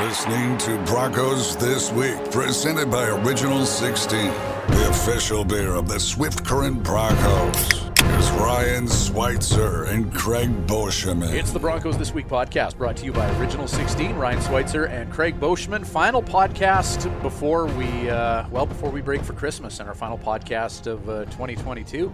listening to Broncos This Week, presented by Original 16, the official beer of the Swift Current Broncos. Here's Ryan Schweitzer and Craig Boschman. It's the Broncos This Week podcast brought to you by Original 16, Ryan Schweitzer and Craig Boschman. Final podcast before we, uh, well, before we break for Christmas and our final podcast of uh, 2022.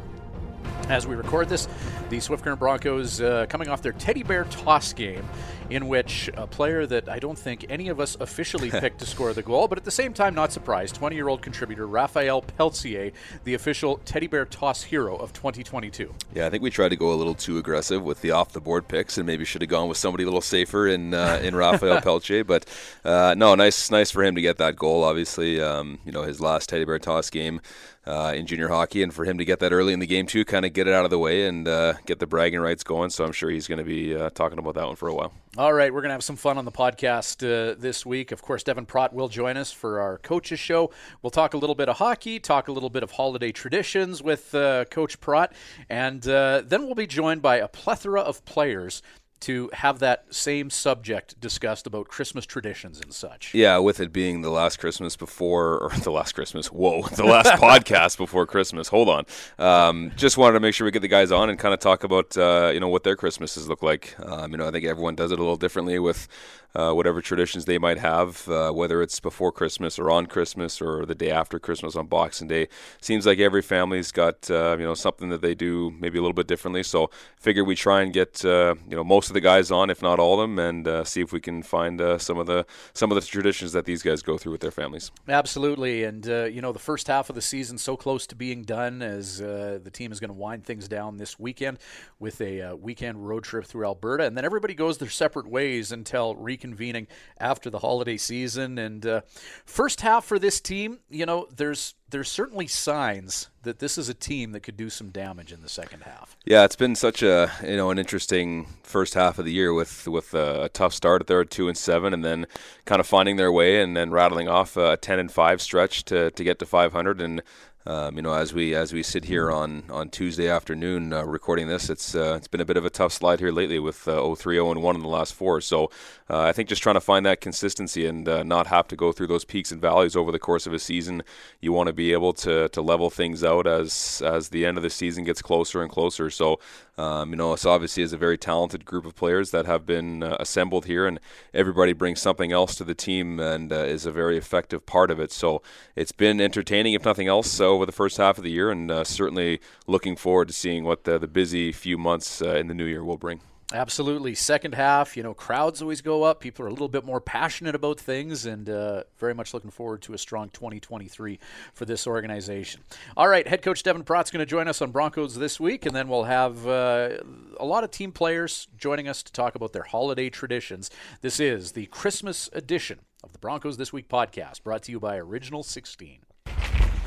As we record this, the Swift Current Broncos uh, coming off their teddy bear toss game, in which a player that I don't think any of us officially picked to score the goal, but at the same time, not surprised, 20 year old contributor Raphael Pelletier, the official teddy bear toss hero of 2022. Yeah, I think we tried to go a little too aggressive with the off the board picks and maybe should have gone with somebody a little safer in uh, in Raphael Pelletier. But uh, no, nice nice for him to get that goal, obviously. Um, you know, his last teddy bear toss game uh, in junior hockey, and for him to get that early in the game too, kind of get it out of the way and uh, get the bragging rights going. So I'm sure he's going to be uh, talking about that one for a while. All right, we're going to have some fun on the podcast uh, this week. Of course, Devin Pratt will join us for our coaches show. We'll talk a little bit of hockey, talk a little bit of holiday traditions with uh, Coach Pratt, and uh, then we'll be joined by a plethora of players to have that same subject discussed about Christmas traditions and such. Yeah, with it being the last Christmas before, or the last Christmas, whoa, the last podcast before Christmas. Hold on. Um, just wanted to make sure we get the guys on and kind of talk about, uh, you know, what their Christmases look like. Um, you know, I think everyone does it a little differently with uh, whatever traditions they might have, uh, whether it's before Christmas or on Christmas or the day after Christmas on Boxing Day. Seems like every family's got uh, you know something that they do maybe a little bit differently. So figure we try and get uh, you know most of the guys on, if not all of them, and uh, see if we can find uh, some of the some of the traditions that these guys go through with their families. Absolutely, and you know the first half of the season so close to being done as the team is going to wind things down this weekend with a weekend road trip through Alberta, and then everybody goes their separate ways until reconvening after the holiday season. And uh, first half for this team, you know, there's there's certainly signs that this is a team that could do some damage in the second half. Yeah, it's been such a you know an interesting first half of the year with with a, a tough start at two and seven, and then kind of finding their way and then rattling off a ten and five stretch to to get to 500 and um, you know, as we as we sit here on, on Tuesday afternoon uh, recording this, it's uh, it's been a bit of a tough slide here lately with uh, 3 0 and 1 in the last four. So uh, I think just trying to find that consistency and uh, not have to go through those peaks and valleys over the course of a season. You want to be able to, to level things out as as the end of the season gets closer and closer. So um, you know, it's obviously is a very talented group of players that have been uh, assembled here, and everybody brings something else to the team and uh, is a very effective part of it. So it's been entertaining, if nothing else, over the first half of the year, and uh, certainly looking forward to seeing what the, the busy few months uh, in the new year will bring. Absolutely. Second half, you know, crowds always go up. People are a little bit more passionate about things, and uh, very much looking forward to a strong 2023 for this organization. All right, head coach Devin Pratt's going to join us on Broncos this week, and then we'll have uh, a lot of team players joining us to talk about their holiday traditions. This is the Christmas edition of the Broncos This Week podcast, brought to you by Original 16.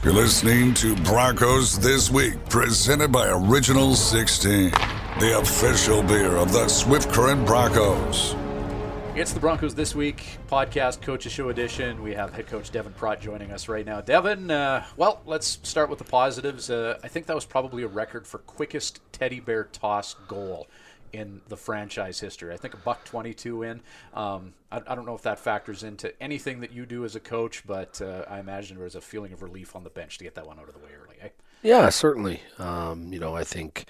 You're listening to Broncos This Week, presented by Original 16, the official beer of the Swift Current Broncos. It's the Broncos This Week podcast, Coaches Show edition. We have head coach Devin Pratt joining us right now. Devin, uh, well, let's start with the positives. Uh, I think that was probably a record for quickest teddy bear toss goal in the franchise history. I think a buck 22 in. Um, I, I, don't know if that factors into anything that you do as a coach, but uh, I imagine there was a feeling of relief on the bench to get that one out of the way early. Eh? Yeah, certainly. Um, you know, I think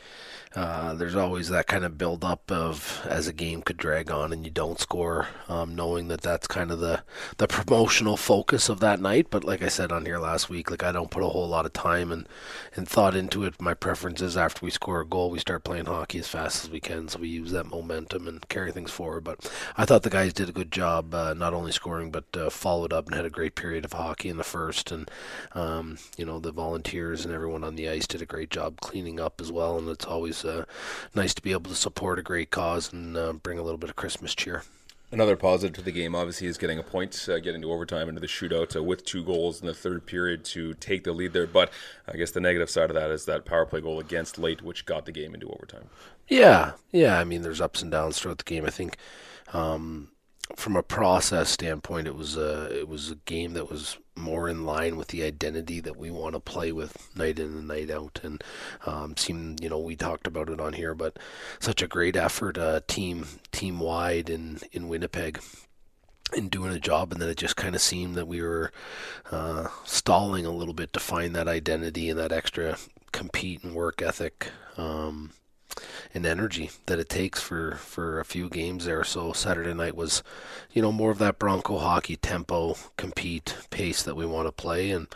uh, there's always that kind of build up of as a game could drag on and you don't score, um, knowing that that's kind of the the promotional focus of that night. But like I said on here last week, like I don't put a whole lot of time and and thought into it. My preference is after we score a goal, we start playing hockey as fast as we can, so we use that momentum and carry things forward. But I thought the guys did a good job, uh, not only scoring but uh, followed up and had a great period of hockey in the first, and um, you know the volunteers and everyone everyone on the ice did a great job cleaning up as well, and it's always uh, nice to be able to support a great cause and uh, bring a little bit of Christmas cheer. Another positive to the game, obviously, is getting a point, uh, getting to overtime into the shootout uh, with two goals in the third period to take the lead there. But I guess the negative side of that is that power play goal against late, which got the game into overtime. Yeah, yeah. I mean, there's ups and downs throughout the game. I think um, from a process standpoint, it was a it was a game that was more in line with the identity that we want to play with night in and night out. And um, you know, we talked about it on here, but such a great effort, uh, team team wide in in Winnipeg. in doing a job, and then it just kind of seemed that we were uh, stalling a little bit to find that identity and that extra compete and work ethic. Um, and energy that it takes for, for a few games there. So Saturday night was, you know, more of that Bronco hockey tempo, compete, pace that we want to play. And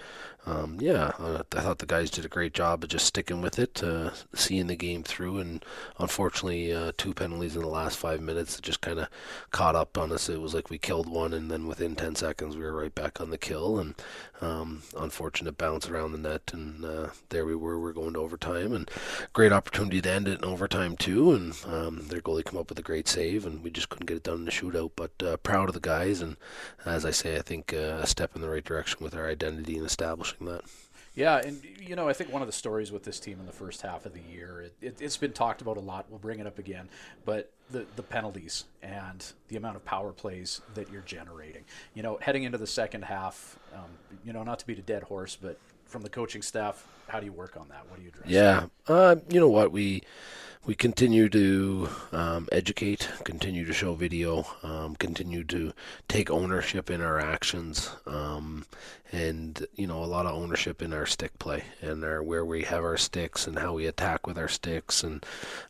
um, yeah, I thought the guys did a great job of just sticking with it, uh, seeing the game through, and unfortunately, uh, two penalties in the last five minutes just kind of caught up on us. It was like we killed one, and then within 10 seconds, we were right back on the kill, and um, unfortunate bounce around the net, and uh, there we were. We're going to overtime, and great opportunity to end it in overtime too. And um, their goalie come up with a great save, and we just couldn't get it done in the shootout. But uh, proud of the guys, and as I say, I think uh, a step in the right direction with our identity and establishing that. Yeah, and you know, I think one of the stories with this team in the first half of the year, it, it, has been talked about a lot. We'll bring it up again, but the the penalties and the amount of power plays that you're generating. You know, heading into the second half, um, you know, not to beat a dead horse, but from the coaching staff, how do you work on that? What do you address? Yeah, uh, you know what we we continue to um, educate, continue to show video, um, continue to take ownership in our actions, um, and you know a lot of ownership in our stick play and our where we have our sticks and how we attack with our sticks, and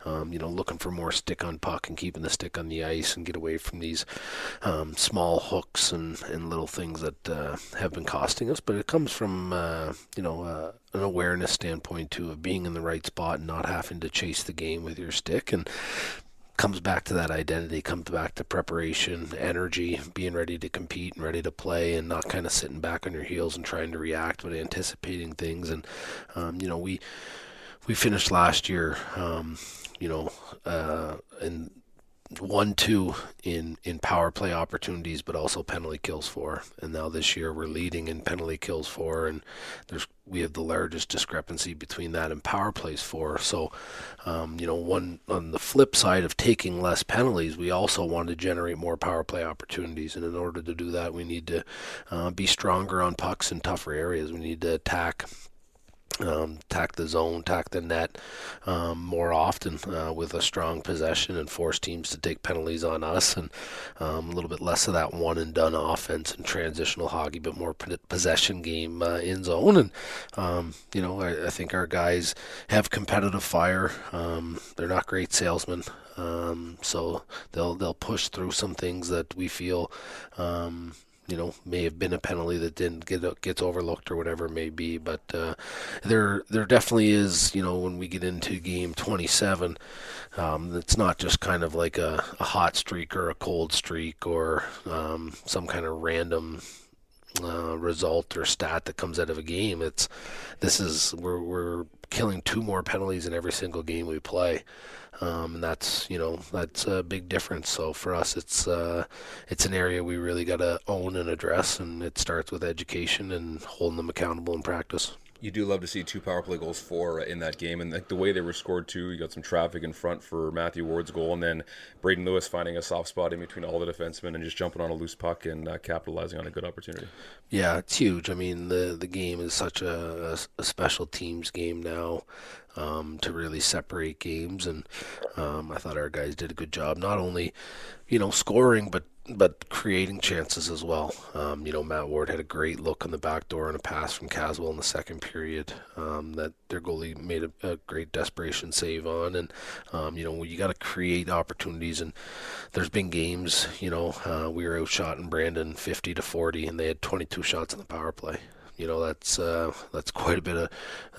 um, you know looking for more stick on puck and keeping the stick on the ice and get away from these um, small hooks and, and little things that uh, have been costing us. But it comes from uh, you know uh, an awareness standpoint too of being in the right spot and not having to chase the game with your stick and comes back to that identity comes back to preparation energy being ready to compete and ready to play and not kind of sitting back on your heels and trying to react but anticipating things. And um, you know we we finished last year um, you know uh, one two in in power play opportunities, but also penalty kills for. And now this year we're leading in penalty kills for, and there's we have the largest discrepancy between that and power plays for. So, um, you know, one on the flip side of taking less penalties, we also want to generate more power play opportunities. And in order to do that, we need to uh, be stronger on pucks in tougher areas. We need to attack um, tack the zone, tack the net um, more often uh, with a strong possession and force teams to take penalties on us, and um, a little bit less of that one and done offense and transitional hockey, but more possession game uh, in zone. And um, you know, I, I, think our guys have competitive fire. Um, they're not great salesmen. Um, so they'll they'll push through some things that we feel um, you know may have been a penalty that didn't get gets overlooked or whatever it may be but uh, there there definitely is you know when we get into game 27 um, it's not just kind of like a, a, hot streak or a cold streak or um, some kind of random uh, result or stat that comes out of a game. It's this is we're, we're killing two more penalties in every single game we play. Um, and that's you know that's a big difference. So for us, it's uh, it's an area we really got to own and address, and it starts with education and holding them accountable in practice you do love to see two power play goals for uh, in that game, and the, the, way they were scored too. You got some traffic in front for Matthew Ward's goal, and then Braden Lewis finding a soft spot in between all the defensemen and just jumping on a loose puck and uh, capitalizing on a good opportunity. Yeah, it's huge. I mean, the the game is such a, a, a special teams game now. Um, to really separate games, and um, I thought our guys did a good job, not only, you know, scoring, but but creating chances as well. Um, you know, Matt Ward had a great look on the back door and a pass from Caswell in the second period um, that their goalie made a, a, great desperation save on. And, um, you know, you got to create opportunities. And there's been games, you know, uh, we were outshot in Brandon 50 to 40, and they had 22 shots on the power play. You know, that's uh, that's quite a bit of,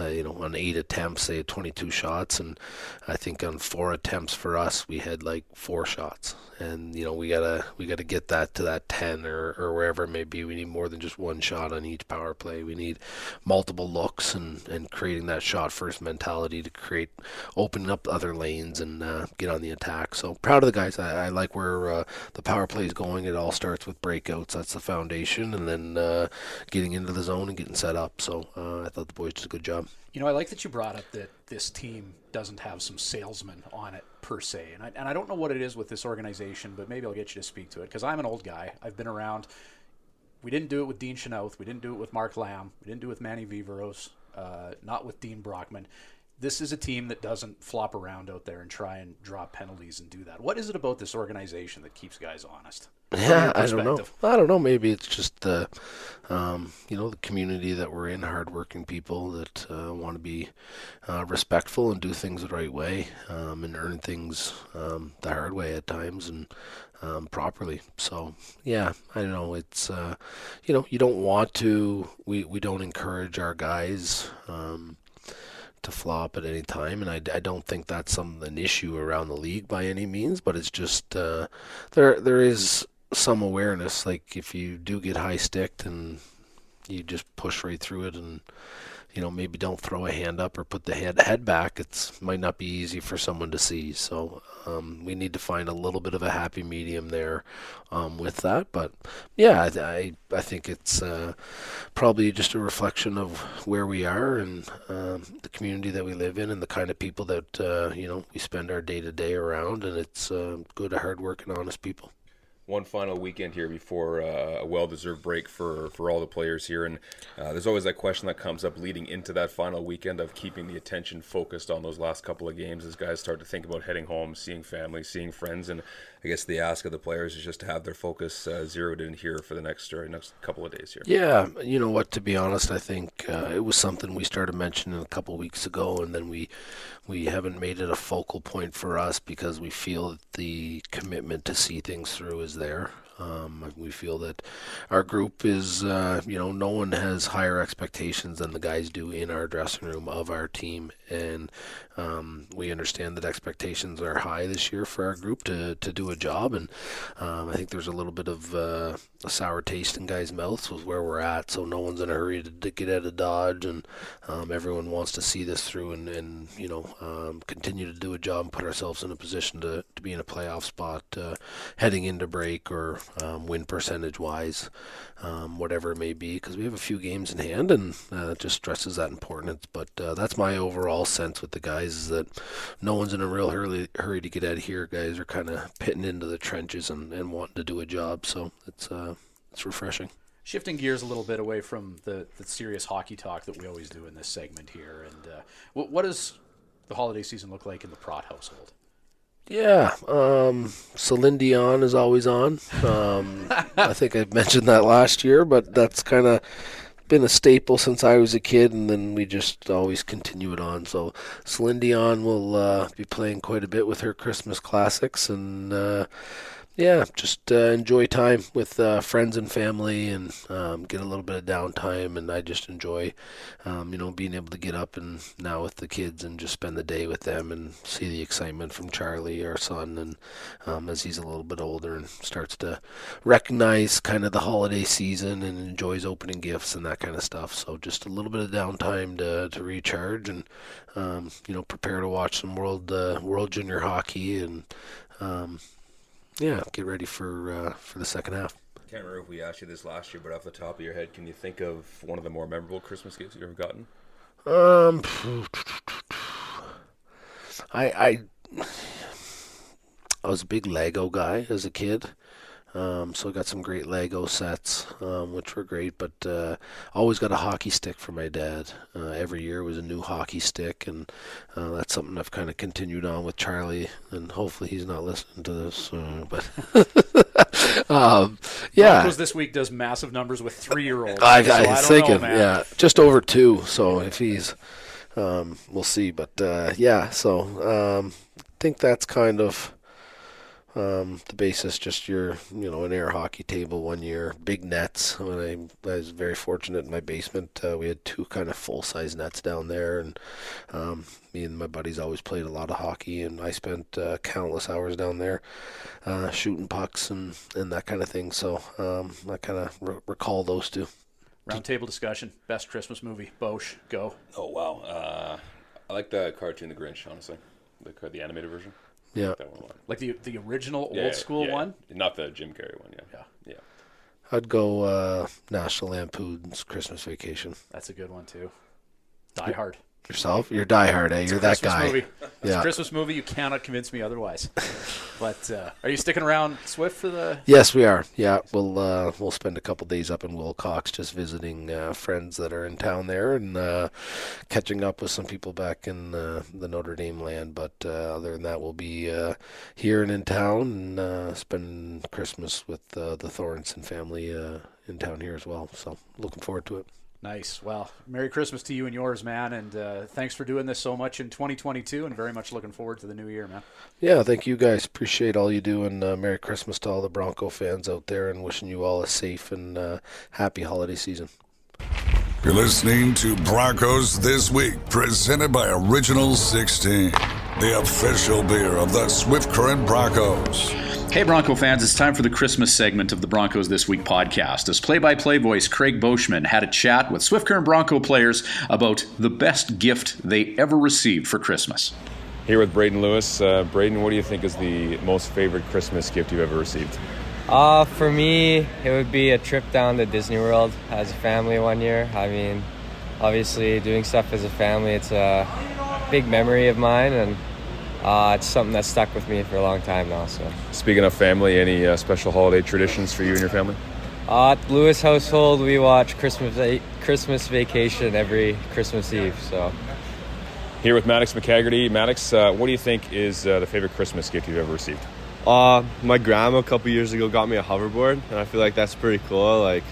uh, you know, on eight attempts, they had 22 shots, and I think on four attempts for us, we had like four shots. And you know we gotta we gotta get that to that 10 or, or wherever it may be. We need more than just one shot on each power play. We need multiple looks and and creating that shot first mentality to create opening up other lanes and uh, get on the attack. So proud of the guys. I, I like where uh, the power play is going. It all starts with breakouts. That's the foundation. And then uh, getting into the zone and getting set up so uh, i thought the boys did a good job you know i like that you brought up that this team doesn't have some salesmen on it per se. And I, and I don't know what it is with this organization, but maybe I'll get you to speak to it because I'm an old guy. I've been around. We didn't do it with Dean Chynoweth. We didn't do it with Mark Lamb. We didn't do it with Manny Viveiros. Uh, not with Dean Brockman. This is a team that doesn't flop around out there and try and draw penalties and do that. What is it about this organization that keeps guys honest? Yeah, I don't know. I don't know. Maybe it's just the, um, you know, the community that we're in, hardworking people that uh, want to be uh, respectful and do things the right way um, and earn things um, the hard way at times and um, properly. So yeah, I don't know. It's uh, you know, you don't want to. We we don't encourage our guys. Um, to flop at any time, and I, I don't think that's some an issue around the league by any means. But it's just uh, there there is some awareness. Like if you do get high sticked and you just push right through it and you know maybe don't throw a hand up or put the head head back it might not be easy for someone to see. So um, we need to find a little bit of a happy medium there um, with that. But yeah I, I think it's uh, probably just a reflection of where we are and um, the community that we live in and the kind of people that uh, you know we spend our day to day around. And it's uh, good hardworking honest people one final weekend here before uh, a well-deserved break for, for all the players here, and uh, there's always that question that comes up leading into that final weekend of keeping the attention focused on those last couple of games as guys start to think about heading home, seeing family, seeing friends, and I guess the ask of the players is just to have their focus uh, zeroed in here for the next uh, next couple of days here. Yeah, you know what? To be honest, I think uh, it was something we started mentioning a couple weeks ago, and then we we haven't made it a focal point for us because we feel that the commitment to see things through is there. Um, we feel that our group is, uh, you know, no one has higher expectations than the guys do in our dressing room of our team, and um, we understand that expectations are high this year for our group to, to do a job, and um, I think there's a little bit of uh, a sour taste in guys' mouths with where we're at. So no one's in a hurry to, to get out of Dodge, and um, everyone wants to see this through and, and you know um, continue to do a job and put ourselves in a position to, to be in a playoff spot uh, heading into break or um, win percentage wise, um, whatever it may be, because we have a few games in hand, and uh, just stresses that importance. But uh, that's my overall sense with the guys is that no one's in a real hurry hurry to get out of here. Guys are kind of pitting into the trenches and, and wanting to do a job, so it's uh, it's refreshing. Shifting gears a little bit away from the, the serious hockey talk that we always do in this segment here, and uh, what, what does the holiday season look like in the Pratt household? Yeah, um, Celine Dion is always on. Um, I think I mentioned that last year, but that's kind of been a staple since I was a kid, and then we just always continue it on. So Celine Dion will uh, be playing quite a bit with her Christmas classics, and uh, yeah, just uh, enjoy time with uh, friends and family, and um, get a little bit of downtime. And I just enjoy, um, you know, being able to get up and now with the kids and just spend the day with them and see the excitement from Charlie, our son, and um, as he's a little bit older and starts to recognize kind of the holiday season and enjoys opening gifts and that kind of stuff. So just a little bit of downtime to to recharge and um, you know prepare to watch some world uh, world junior hockey and. Um, yeah, get ready for uh, for the second half. I can't remember if we asked you this last year, but off the top of your head, can you think of one of the more memorable Christmas gifts you've ever gotten? Um, I I I was a big Lego guy as a kid. Um, so I got some great Lego sets, um, which were great. But uh, always got a hockey stick for my dad. Uh, every year was a new hockey stick, and uh, that's something I've kind of continued on with Charlie. And hopefully he's not listening to this. But um, yeah, Broncos this week does massive numbers with three-year-olds. I, so I, I thinking, know, yeah, just over two. So if he's, um, we'll see. But uh, yeah, so um, I think that's kind of um, the basis. Just your, you know, an air hockey table one year, big nets. When I, I was very fortunate in my basement, uh, we had two kind of full size nets down there, and um, me and my buddies always played a lot of hockey, and I spent uh, countless hours down there uh, shooting pucks and and that kind of thing. So um, I kind of re- recall those two. Roundtable discussion. Best Christmas movie. Bosch, go. Oh wow, uh, I like the cartoon The Grinch. Honestly, the the animated version. Yeah, That one. a lot. Like the the original Yeah, old school yeah. one. not the Jim Carrey one. Yeah, Yeah. yeah. I'd go uh, National Lampoon's Christmas Vacation. That's a good one too. Die Hard. Yourself? You're diehard, eh? You're that Christmas guy. movie. It's Yeah. a Christmas movie. You cannot convince me otherwise. but uh, are you sticking around Swift for the? Yes, we are. Yeah, we'll uh, we'll spend a couple days up in Wilcox, just visiting uh, friends that are in town there, and uh, catching up with some people back in uh, the Notre Dame land. But uh, other than that, we'll be uh, here and in town, and uh, spend Christmas with uh, the Thorenson family uh, in town here as well. So looking forward to it. Nice. Well, Merry Christmas to you and yours, man. And uh, thanks for doing this so much in 2022, and very much looking forward to the new year, man. Yeah, thank you guys. Appreciate all you do, and uh, Merry Christmas to all the Bronco fans out there, and wishing you all a safe and uh, happy holiday season. You're listening to Broncos This Week, presented by Original 16, the official beer of the Swift Current Broncos. Hey, Bronco fans, it's time for the Christmas segment of the Broncos This Week podcast. As play by play voice Craig Boschman had a chat with Swift Current Bronco players about the best gift they ever received for Christmas. Here with Braden Lewis. Uh, Braden, what do you think is the most favorite Christmas gift you've ever received? Uh, for me, it would be a trip down to Disney World as a family one year. I mean, obviously, doing stuff as a family, it's a big memory of mine, and uh, it's something that's stuck with me for a long time now. So, Speaking of family, any uh, special holiday traditions for you and your family? uh, at Lewis household, we watch Christmas Christmas Vacation every Christmas Eve. So, Here with Maddox McCaggerty. Maddox, uh, what do you think is uh, the favorite Christmas gift you've ever received? Uh, my grandma a couple years ago got me a hoverboard, and I feel like that's pretty cool. Like,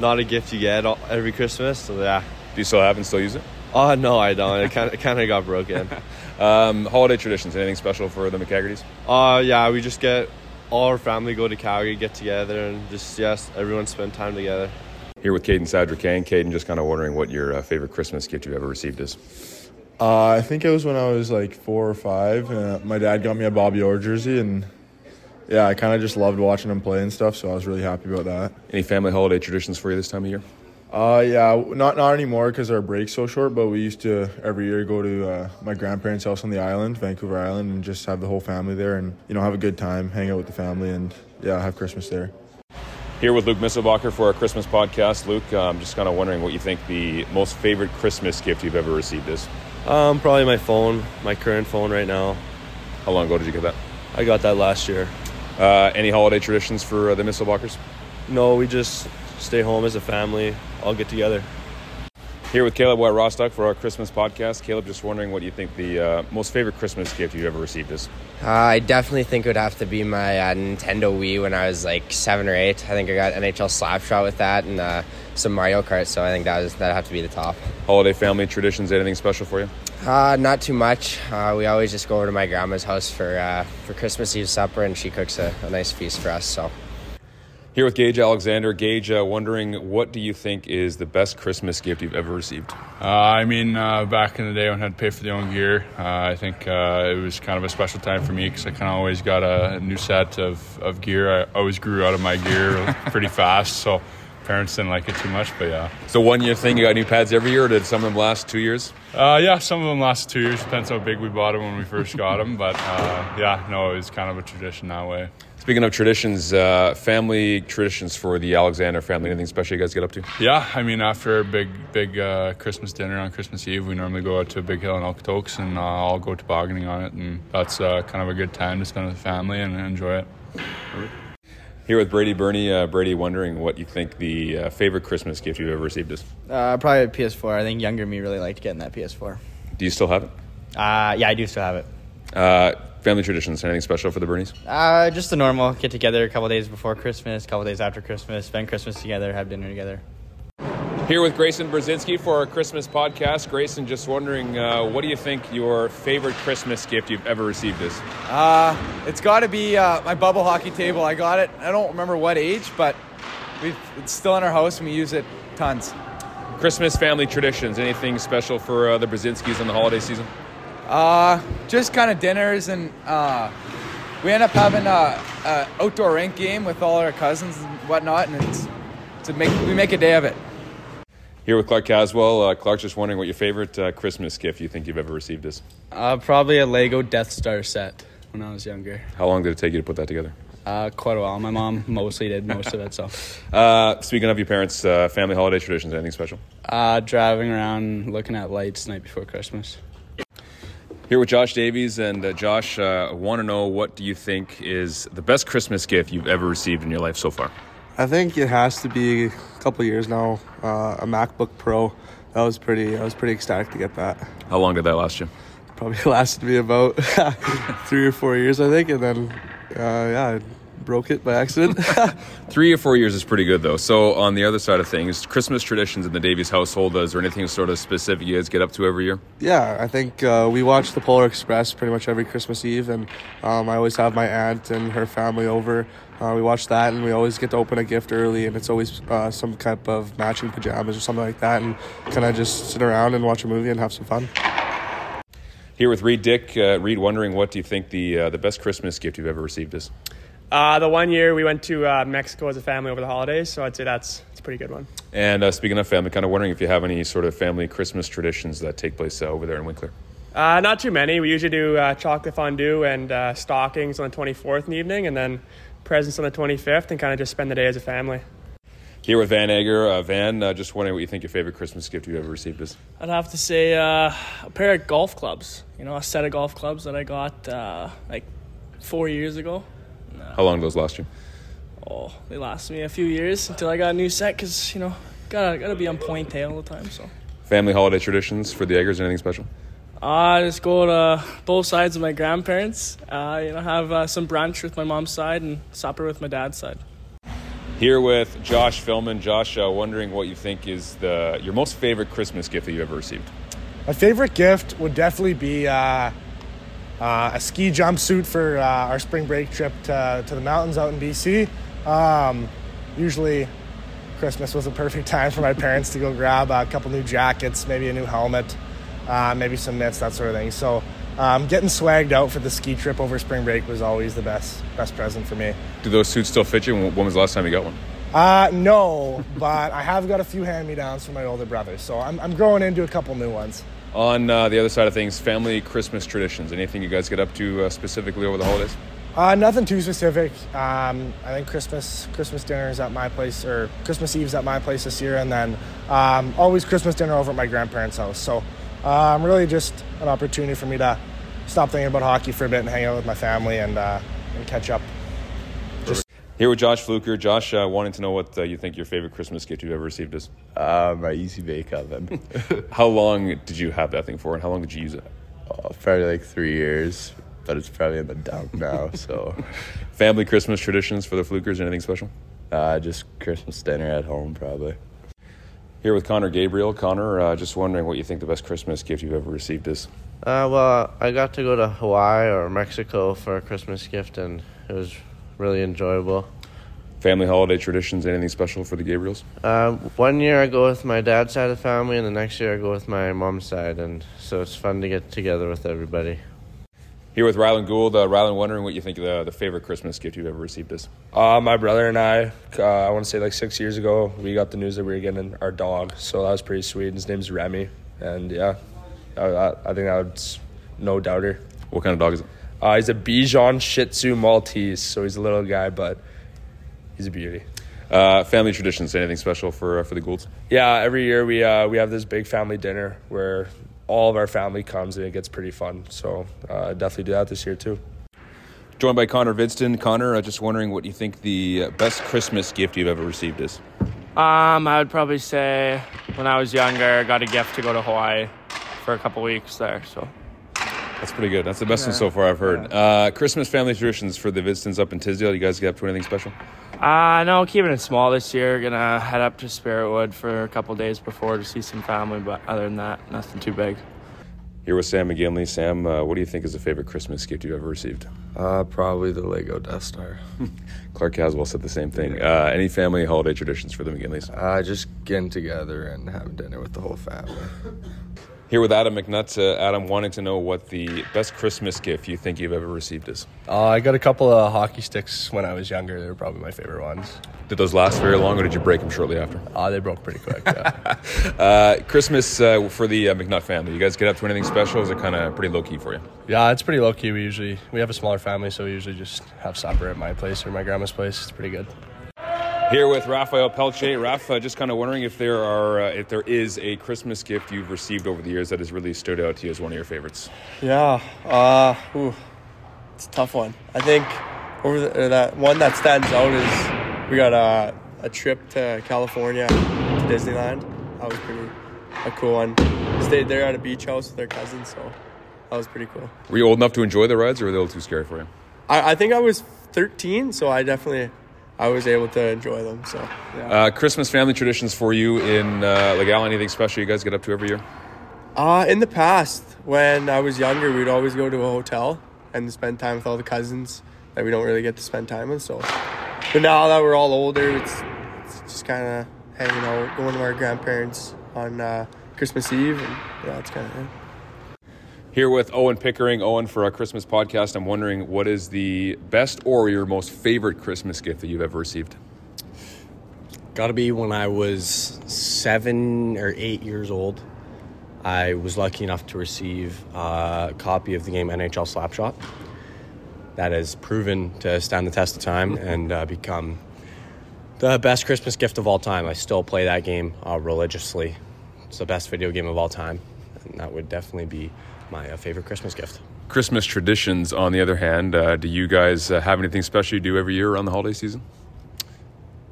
not a gift you get all, every Christmas. So yeah. Do you still have and still use it? Oh no, I don't. It kind of kind of got broken. Um, holiday traditions, anything special for the McCaggertys? Uh, yeah, we just get all our family go to Calgary, get together, and just yes, everyone spend time together. Here with Caden Sadrican. Caden, just kind of wondering what your uh, favorite Christmas gift you've ever received is. Uh, I think it was when I was like four or five. Uh, my dad got me a Bobby Orr jersey, and yeah, I kind of just loved watching him play and stuff. So I was really happy about that. Any family holiday traditions for you this time of year? Uh, yeah, not not anymore because our break's so short. But we used to every year go to uh, my grandparents' house on the island, Vancouver Island, and just have the whole family there, and you know have a good time, hang out with the family, and yeah, have Christmas there. Here with Luke Mistelbacher for our Christmas podcast. Luke, I'm just kind of wondering what you think the most favorite Christmas gift you've ever received is. Um, probably my phone, my current phone right now. How long ago did you get that? I got that last year. Uh, any holiday traditions for uh, the Mistelbachers? No, we just stay home as a family, all get together. Here with Caleb White Rostock for our Christmas podcast. Caleb, just wondering what you think the uh, most favorite Christmas gift you've ever received is. uh, I definitely think it would have to be my uh, Nintendo Wii when I was like seven or eight. I think I got NHL Slapshot with that and uh, some Mario Kart. So I think that was that'd have to be the top. Holiday family traditions, anything special for you? Uh, not too much. Uh, we always just go over to my grandma's house for uh, for Christmas Eve supper, and she cooks a, a nice feast for us. So, Here with Gage Alexander. Gage, uh, wondering what do you think is the best Christmas gift you've ever received? Uh, I mean, uh, back in the day when I had to pay for the own gear, uh, I think uh, it was kind of a special time for me because I kind of always got a, a new set of, of gear. I always grew out of my gear pretty fast, so parents didn't like it too much. But yeah, So one year thing, you got new pads every year, or did some of them last two years? uh, yeah, some of them last two years. Depends how big we bought them when we first got them. But uh, yeah, no, it was kind of a tradition that way. Speaking of traditions, uh, family traditions for the Alexander family, anything special you guys get up to? Yeah, I mean, after a big, big uh, Christmas dinner on Christmas Eve, we normally go out to a Big Hill in Okotoks and uh, all go tobogganing on it, and that's uh, kind of a good time to spend with the family and enjoy it. Here with Brady Birnie. Uh, Brady, wondering what you think the uh, favorite Christmas gift you've ever received is. Uh, probably a PS4. I think younger me really liked getting that PS4. Do you still have it? Uh, yeah, I do still have it. Family traditions, anything special for the Birnies? Uh, just the normal. Get together a couple days before Christmas, a couple days after Christmas, spend Christmas together, have dinner together. Here with Grayson Brzezinski for our Christmas podcast. Grayson, just wondering, uh, what do you think your favorite Christmas gift you've ever received is? Uh, it's got to be uh, my bubble hockey table. I got it. I don't remember what age, but we've, it's still in our house and we use it tons. Christmas family traditions, anything special for uh, the Brzezinskis in the holiday season? Uh, just kind of dinners and uh, we end up having a, a outdoor rink game with all our cousins and whatnot, and it's to make we make a day of it. Here with Clark Caswell. Uh, Clark, just wondering what your favorite uh, Christmas gift you think you've ever received is. Uh, probably a Lego Death Star set when I was younger. How long did it take you to put that together? Uh, quite a while. My mom mostly did most of it. So, Uh, speaking of your parents, uh, family holiday traditions, anything special? uh, driving around, looking at lights night before Christmas. Here with Josh Davies, and uh, Josh, uh, want to know what do you think is the best Christmas gift you've ever received in your life so far? I think it has to be a couple years now. Uh, a MacBook Pro. That was pretty. I was pretty ecstatic to get that. How long did that last you? Probably lasted me about three or four years, I think, and then uh, yeah, I broke it by accident. Three or four years is pretty good, though. So, on the other side of things, Christmas traditions in the Davies household, is there anything sort of specific you guys get up to every year? yeah, I think uh, we watch the Polar Express pretty much every Christmas Eve, and um, I always have my aunt and her family over. Uh, we watch that, and we always get to open a gift early, and it's always uh, some type of matching pajamas or something like that, and kind of just sit around and watch a movie and have some fun. Here with Reid Dyck. Uh, Reid, wondering what do you think the uh, the best Christmas gift you've ever received is? Uh, the one year we went to uh, Mexico as a family over the holidays, so I'd say that's it's a pretty good one. And uh, speaking of family, kind of wondering if you have any sort of family Christmas traditions that take place uh, over there in Winkler. Uh, not too many. We usually do uh, chocolate fondue and uh, stockings on the 24th in the evening, and then presents on the 25th, and kind of just spend the day as a family. Here with Van Egger. Uh, Van, uh, just wondering what you think your favorite Christmas gift you've ever received is. I'd have to say uh, a pair of golf clubs. You know, a set of golf clubs that I got uh, like four years ago. How long did those last you? Oh, they last me a few years until I got a new set because you know gotta gotta be on point tail all the time. So Family holiday traditions for the Eggers, anything special? I just go to both sides of my grandparents. Uh, you know, have uh, some brunch with my mom's side and supper with my dad's side. Here with Josh Filmon. Josh, uh, wondering what you think is the your most favorite Christmas gift that you've ever received. My favorite gift would definitely be uh, uh, a ski jumpsuit for uh, our spring break trip to, to the mountains out in BC. Um, usually, Christmas was a perfect time for my parents to go grab a couple new jackets, maybe a new helmet, uh, maybe some mitts, that sort of thing. So, um, getting swagged out for the ski trip over spring break was always the best best present for me. Do those suits still fit you? When was the last time you got one? Uh, no, but I have got a few hand me downs from my older brother, so I'm, I'm growing into a couple new ones. On uh, the other side of things, family Christmas traditions. Anything you guys get up to uh, specifically over the holidays? Uh, nothing too specific. Um, I think Christmas Christmas dinner is at my place, or Christmas Eve's at my place this year, and then um, always Christmas dinner over at my grandparents' house. So, um, really just an opportunity for me to stop thinking about hockey for a bit and hang out with my family and uh, and catch up. Here with Josh Fluker. Josh, uh, wanting to know what uh, you think your favorite Christmas gift you've ever received is. Uh, my Easy Bake Oven. how long did you have that thing for, and how long did you use it? Oh, probably like three years, but it's probably in the dump now. So, family Christmas traditions for the Flukers. Anything special? Uh, just Christmas dinner at home, probably. Here with Connor Gabriel. Connor, uh, just wondering what you think the best Christmas gift you've ever received is. Uh, well, I got to go to Hawaii or Mexico for a Christmas gift, and it was really enjoyable. Family holiday traditions, anything special for the Gabriels? Uh, one year I go with my dad's side of the family, and the next year I go with my mom's side, and so it's fun to get together with everybody. Here with Rylan Gould. Uh, Rylan, wondering what you think the, the favorite Christmas gift you've ever received is. Uh, my brother and I, uh, I want to say like six years ago, we got the news that we were getting our dog, so that was pretty sweet. His name's Remy, and yeah, I, I, I think that's no doubter. What kind of dog is it? Uh, he's a Bichon Shih Tzu Maltese, so he's a little guy, but he's a beauty. Uh, family traditions, anything special for uh, for the Goulds? Yeah, every year we uh, we have this big family dinner where all of our family comes and it gets pretty fun. So uh, definitely do that this year too. Joined by Connor Hvidston. Connor, uh, just wondering what you think the best Christmas gift you've ever received is. Um, I would probably say when I was younger, I got a gift to go to Hawaii for a couple weeks there. So that's pretty good. That's the best Yeah. one so far I've heard. Uh, Christmas family traditions for the Hvidstons up in Tisdale. You guys get up to anything special? Uh, no, keeping it small this year. Gonna head up to Spiritwood for a couple days before to see some family, but other than that, nothing too big. Here with Sam McGinley. Sam, uh, what do you think is the favorite Christmas gift you've ever received? Uh, probably the Lego Death Star. Clark Caswell said the same thing. Uh, any family holiday traditions for the McGinleys? Uh, just getting together and having dinner with the whole family. Here with Adam McNutt. Uh, Adam, wanting to know what the best Christmas gift you think you've ever received is. Uh, I got a couple of hockey sticks when I was younger. They were probably my favorite ones. Did those last very long, or did you break them shortly after? Uh, they broke pretty quick. Yeah. uh, Christmas uh, for the uh, McNutt family. You guys get up to anything special? Is it kind of pretty low key for you? yeah, it's pretty low key. We usually we have a smaller family, so we usually just have supper at my place or my grandma's place. It's pretty good. Here with Rafael Pelche. Rafa, just kind of wondering if there are uh, if there is a Christmas gift you've received over the years that has really stood out to you as one of your favorites. Yeah, uh, ooh, it's a tough one. I think over the, uh, that one that stands out is we got a, a trip to California to Disneyland. That was pretty a cool one. Stayed there at a beach house with our cousins, so that was pretty cool. Were you old enough to enjoy the rides, or were they a little too scary for you? I, I think I was 13, so I definitely I was able to enjoy them. So yeah. Uh, Christmas family traditions for you in uh, Legal? Anything special you guys get up to every year? Uh, in the past, when I was younger, we'd always go to a hotel and spend time with all the cousins that we don't really get to spend time with. So, but now that we're all older, it's, it's just kind of hanging out, going to our grandparents on uh, Christmas Eve, and yeah, it's kind of it. Here with Owen Pickering. Owen, for our Christmas podcast, I'm wondering what is the best or your most favorite Christmas gift that you've ever received? Got to be when I was seven or eight years old. I was lucky enough to receive a copy of the game NHL Slapshot. That has proven to stand the test of time and uh, become the best Christmas gift of all time. I still play that game uh, religiously. It's the best video game of all time, and that would definitely be my uh, favorite Christmas gift. Christmas traditions, on the other hand, uh, do you guys uh, have anything special you do every year around the holiday season?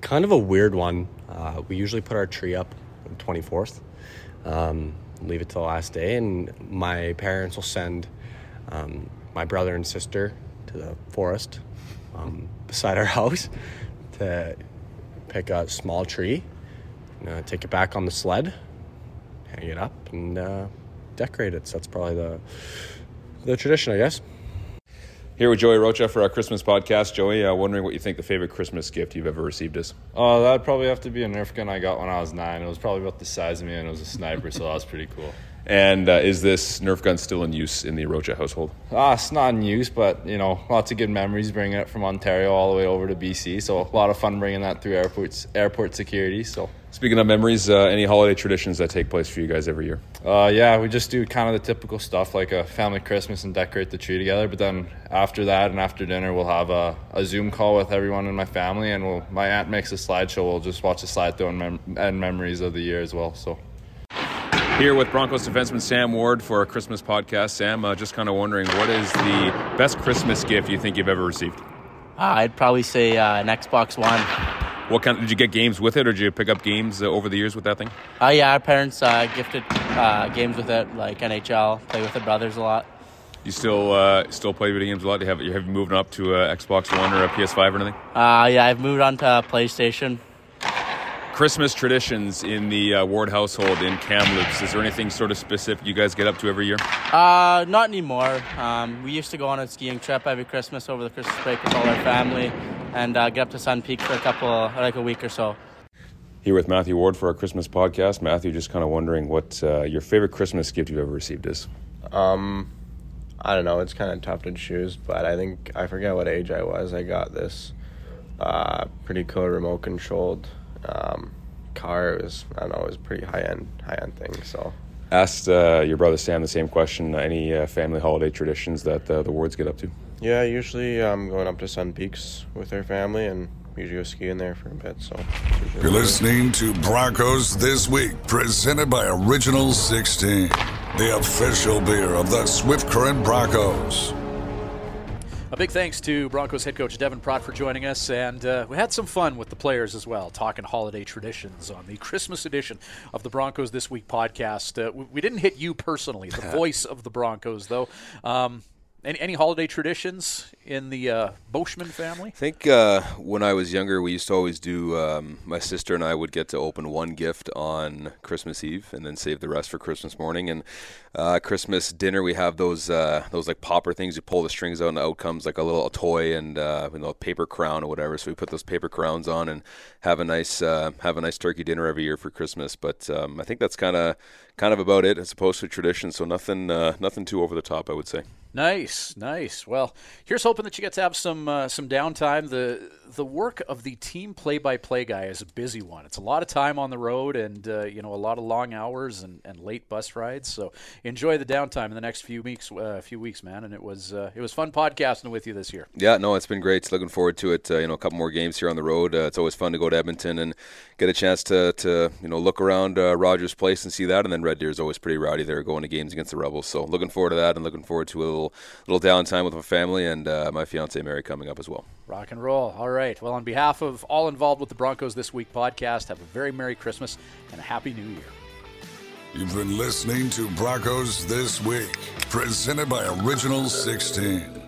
Kind of a weird one. Uh, we usually put our tree up on the 24th, um, leave it till the last day, and my parents will send um, my brother and sister to the forest um, beside our house to pick a small tree, uh, take it back on the sled, hang it up, and uh, decorate it. So that's probably the the tradition, I guess. Here with Joey Rocha for our Christmas podcast. Joey, uh, wondering what you think the favorite Christmas gift you've ever received is. Oh, uh, that'd probably have to be a Nerf gun I got when I was nine. It was probably about the size of me, and it was a sniper, so that was pretty cool. And uh, is this Nerf gun still in use in the Rocha household? Ah, it's not in use, but you know, lots of good memories bringing it from Ontario all the way over to BC. So a lot of fun bringing that through airports, airport security. So speaking of memories, uh, any holiday traditions that take place for you guys every year? Uh, yeah, we just do kind of the typical stuff like a family Christmas and decorate the tree together. But then after that and after dinner, we'll have a, a Zoom call with everyone in my family, and we'll my aunt makes a slideshow. We'll just watch a slideshow and, mem- and memories of the year as well. So. Here with Broncos defenseman Sam Ward for our Christmas podcast. Sam, uh, just kind of wondering, what is the best Christmas gift you think you've ever received? Uh, I'd probably say uh, an Xbox One. What kind? Did you get games with it, or did you pick up games uh, over the years with that thing? Uh, yeah, our parents uh, gifted uh, games with it, like NHL. Play with the brothers a lot. You still uh, still play video games a lot? Do you have, you have you moved up to a Xbox One or a PS5 or anything? Uh, yeah, I've moved on to PlayStation. Christmas traditions in the uh, Ward household in Kamloops. Is there anything sort of specific you guys get up to every year? Uh, not anymore. Um, we used to go on a skiing trip every Christmas over the Christmas break with all our family, and uh, get up to Sun Peak for a couple, like a week or so. Here with Matthew Ward for our Christmas podcast. Matthew, just kind of wondering what uh, your favorite Christmas gift you've ever received is. Um, I don't know. It's kind of tough to choose, but I think I forget what age I was. I got this uh, pretty cool remote controlled um, car. It was I don't know. It was pretty high end high end thing. So asked uh, your brother Sam the same question. Any uh, family holiday traditions that uh, the Wards get up to? Yeah, usually I'm um, going up to Sun Peaks with our family and usually go skiing there for a bit. So you're listening to Broncos this week, presented by Original 16, the official beer of the Swift Current Broncos. Big thanks to Broncos head coach Devin Pratt for joining us, and uh, we had some fun with the players as well, talking holiday traditions on the Christmas edition of the Broncos This Week podcast. Uh, we didn't hit you personally, the voice of the Broncos, though. Um, any, any holiday traditions in the uh, Boschman family? I think uh, when I was younger, we used to always do. Um, my sister and I would get to open one gift on Christmas Eve, and then save the rest for Christmas morning. And uh, Christmas dinner, we have those uh, those like popper things. You pull the strings out, and out comes like a little toy and uh, you know a paper crown or whatever. So we put those paper crowns on and have a nice uh, have a nice turkey dinner every year for Christmas. But um, I think that's kind of kind of about it as opposed to tradition. So nothing uh, nothing too over the top, I would say. Nice, nice. Well, here's hoping that you get to have some uh, some downtime. The the work of the team play by play guy is a busy one. It's a lot of time on the road, and uh, you know a lot of long hours and, and late bus rides. So enjoy the downtime in the next few weeks, uh, few weeks, man. And it was uh, it was fun podcasting with you this year. Yeah, no, it's been great. Looking forward to it. Uh, you know, a couple more games here on the road. Uh, it's always fun to go to Edmonton and get a chance to to you know look around Rogers Place and see that. And then Red Deer is always pretty rowdy there, going to games against the Rebels. So looking forward to that, and looking forward to a little little little downtime with my family and uh, my fiance Mary coming up as well. Rock and roll. All right. Well, on behalf of all involved with the Broncos This Week podcast, have a very Merry Christmas and a Happy New Year. You've been listening to Broncos This Week, presented by Original 16.